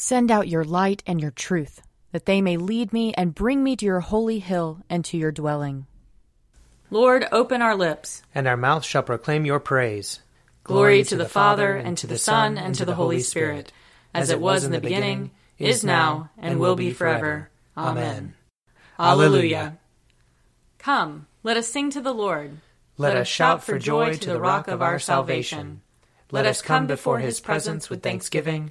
Send out your light and your truth, that they may lead me and bring me to your holy hill and to your dwelling. Lord, open our lips, and our mouth shall proclaim your praise. Glory to the Father, and to the Son, and to the Holy Spirit, as it was in the beginning, is now, and will be forever. Amen. Alleluia. Come, let us sing to the Lord. Let us shout for joy to the rock of our salvation. Let us come before his presence with thanksgiving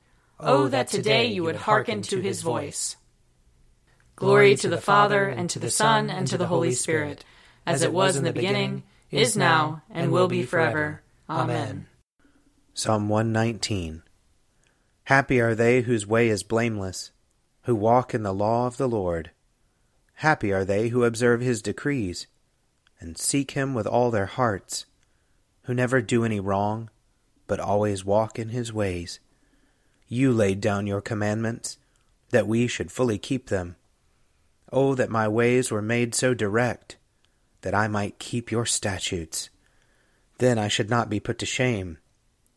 Oh, oh, that today you would hearken to his voice. Glory to the Father, and to the Son, and to the Holy Spirit, as it was in the beginning, is now, and will be forever. Amen. Psalm 119 Happy are they whose way is blameless, who walk in the law of the Lord. Happy are they who observe his decrees, and seek him with all their hearts, who never do any wrong, but always walk in his ways. You laid down your commandments, that we should fully keep them. Oh, that my ways were made so direct, that I might keep your statutes. Then I should not be put to shame,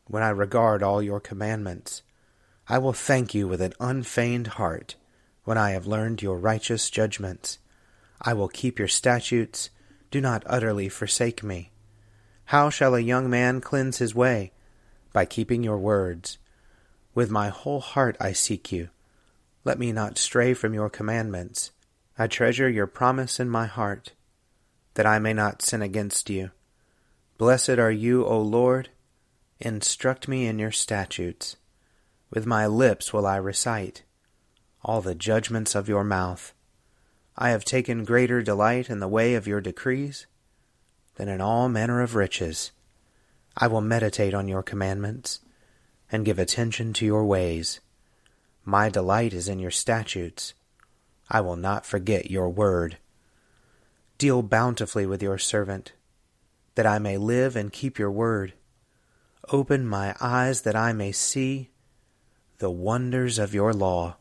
when I regard all your commandments. I will thank you with an unfeigned heart, when I have learned your righteous judgments. I will keep your statutes. Do not utterly forsake me. How shall a young man cleanse his way? By keeping your words. With my whole heart I seek you. Let me not stray from your commandments. I treasure your promise in my heart, that I may not sin against you. Blessed are you, O Lord. Instruct me in your statutes. With my lips will I recite all the judgments of your mouth. I have taken greater delight in the way of your decrees than in all manner of riches. I will meditate on your commandments and give attention to your ways. My delight is in your statutes. I will not forget your word. Deal bountifully with your servant, that I may live and keep your word. Open my eyes that I may see the wonders of your law.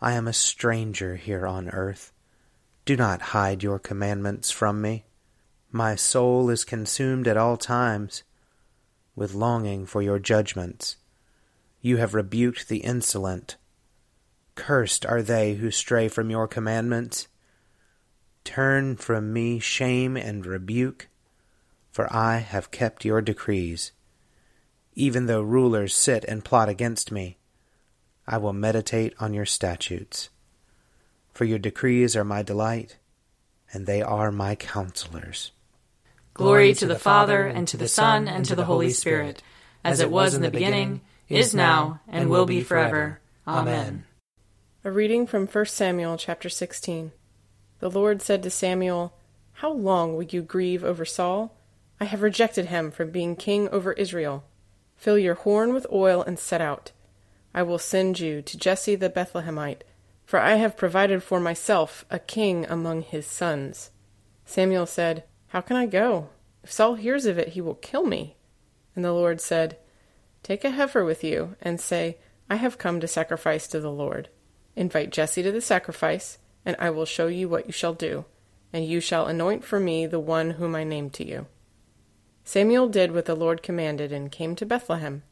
I am a stranger here on earth. Do not hide your commandments from me. My soul is consumed at all times with longing for your judgments. You have rebuked the insolent. Cursed are they who stray from your commandments. Turn from me shame and rebuke, for I have kept your decrees. Even though rulers sit and plot against me, I will meditate on your statutes. For your decrees are my delight, and they are my counselors. Glory to the Father, and to the Son, and to the Holy Spirit, as it was in the beginning, is now, and will be forever. Amen. A reading from 1 Samuel chapter 16. The Lord said to Samuel, How long will you grieve over Saul? I have rejected him from being king over Israel. Fill your horn with oil and set out. I will send you to Jesse the Bethlehemite, for I have provided for myself a king among his sons. Samuel said, how can I go? If Saul hears of it, he will kill me. And the Lord said, Take a heifer with you, and say, I have come to sacrifice to the Lord. Invite Jesse to the sacrifice, and I will show you what you shall do, and you shall anoint for me the one whom I name to you. Samuel did what the Lord commanded, and came to Bethlehem.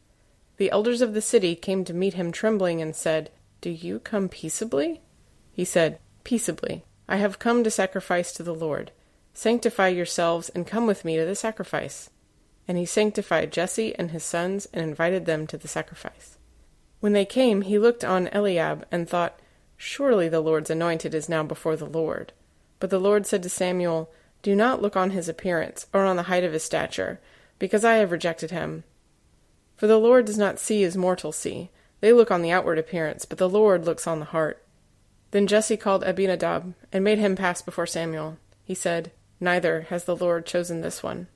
The elders of the city came to meet him trembling, and said, Do you come peaceably? He said, Peaceably. I have come to sacrifice to the Lord. Sanctify yourselves and come with me to the sacrifice. And he sanctified Jesse and his sons and invited them to the sacrifice. When they came, he looked on Eliab and thought, Surely the Lord's anointed is now before the Lord. But the Lord said to Samuel, Do not look on his appearance or on the height of his stature, because I have rejected him. For the Lord does not see as mortals see. They look on the outward appearance, but the Lord looks on the heart. Then Jesse called Abinadab and made him pass before Samuel. He said, Neither has the Lord chosen this one.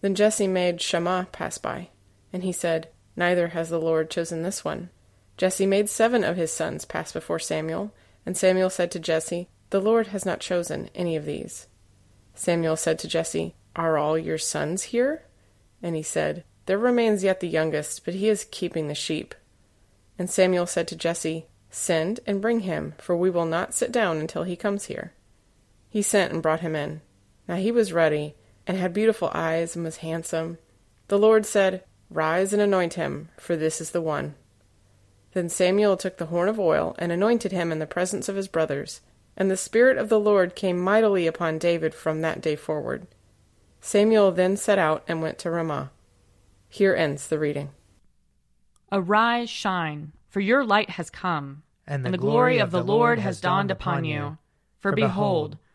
Then Jesse made Shammah pass by, and he said, Neither has the Lord chosen this one. Jesse made seven of his sons pass before Samuel, And Samuel said to Jesse, The Lord has not chosen any of these. Samuel said to Jesse, Are all your sons here? And he said, There remains yet the youngest, but he is keeping the sheep. And Samuel said to Jesse, Send and bring him, for we will not sit down until he comes here. He sent and brought him in. Now he was ruddy, and had beautiful eyes, and was handsome. The Lord said, Rise and anoint him, for this is the one. Then Samuel took the horn of oil, and anointed him in the presence of his brothers. And the Spirit of the Lord came mightily upon David from that day forward. Samuel then set out and went to Ramah. Here ends the reading. Arise, shine, for your light has come, and the, and the glory of the Lord has dawned upon you. For behold,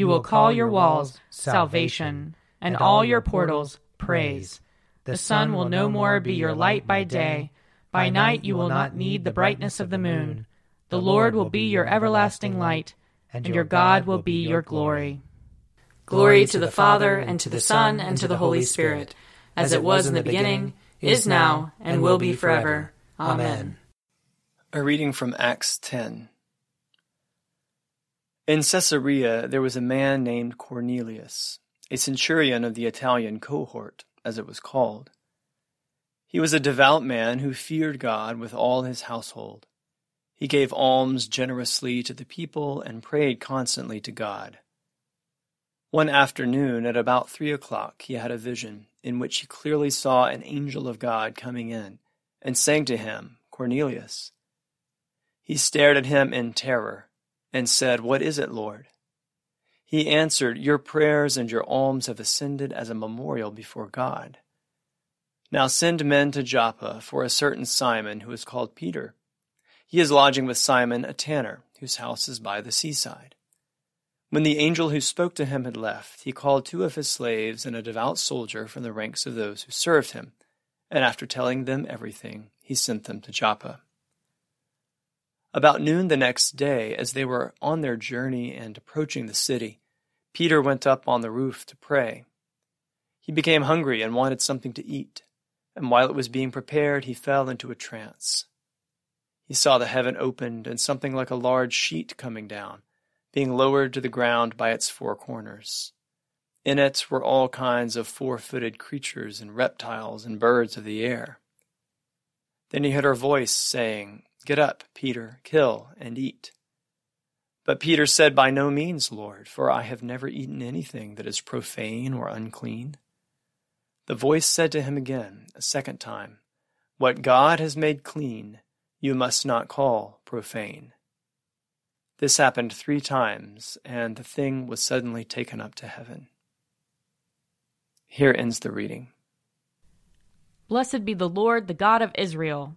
You will call your walls salvation, and all your portals praise. The sun will no more be your light by day by night you will not need the brightness of the moon. The Lord will be your everlasting light, and your God will be your glory. Glory to the Father, and to the Son, and to the Holy Spirit, as it was in the beginning, is now, and will be forever. Amen. A reading from Acts 10. In Caesarea there was a man named Cornelius, a centurion of the Italian cohort, as it was called. He was a devout man who feared God with all his household. He gave alms generously to the people and prayed constantly to God. One afternoon, at about three o'clock, he had a vision in which he clearly saw an angel of God coming in and saying to him, Cornelius. He stared at him in terror and said, What is it, Lord? He answered, Your prayers and your alms have ascended as a memorial before God. Now send men to Joppa for a certain Simon who is called Peter. He is lodging with Simon a tanner, whose house is by the seaside. When the angel who spoke to him had left, he called two of his slaves and a devout soldier from the ranks of those who served him, and after telling them everything, he sent them to Joppa. About noon the next day, as they were on their journey and approaching the city, Peter went up on the roof to pray. He became hungry and wanted something to eat and while it was being prepared, he fell into a trance. He saw the heaven opened and something like a large sheet coming down, being lowered to the ground by its four corners. In it were all kinds of four footed creatures and reptiles and birds of the air. Then he heard her voice saying, Get up, Peter, kill and eat. But Peter said, By no means, Lord, for I have never eaten anything that is profane or unclean. The voice said to him again, a second time, What God has made clean, you must not call profane. This happened three times, and the thing was suddenly taken up to heaven. Here ends the reading. Blessed be the Lord, the God of Israel.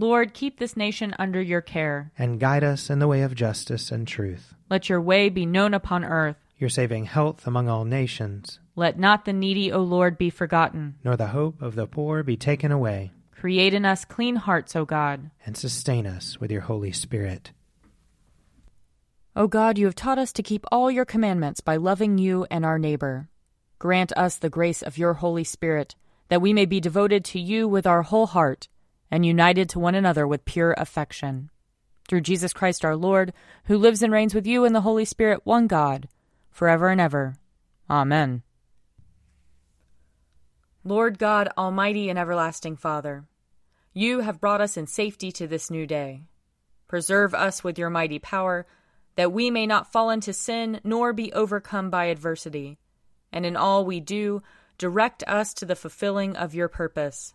Lord, keep this nation under your care. And guide us in the way of justice and truth. Let your way be known upon earth. Your saving health among all nations. Let not the needy, O Lord, be forgotten. Nor the hope of the poor be taken away. Create in us clean hearts, O God. And sustain us with your Holy Spirit. O God, you have taught us to keep all your commandments by loving you and our neighbor. Grant us the grace of your Holy Spirit, that we may be devoted to you with our whole heart, and united to one another with pure affection. Through Jesus Christ our Lord, who lives and reigns with you in the Holy Spirit, one God, forever and ever. Amen. Lord God, Almighty and everlasting Father, you have brought us in safety to this new day. Preserve us with your mighty power that we may not fall into sin nor be overcome by adversity. And in all we do, direct us to the fulfilling of your purpose.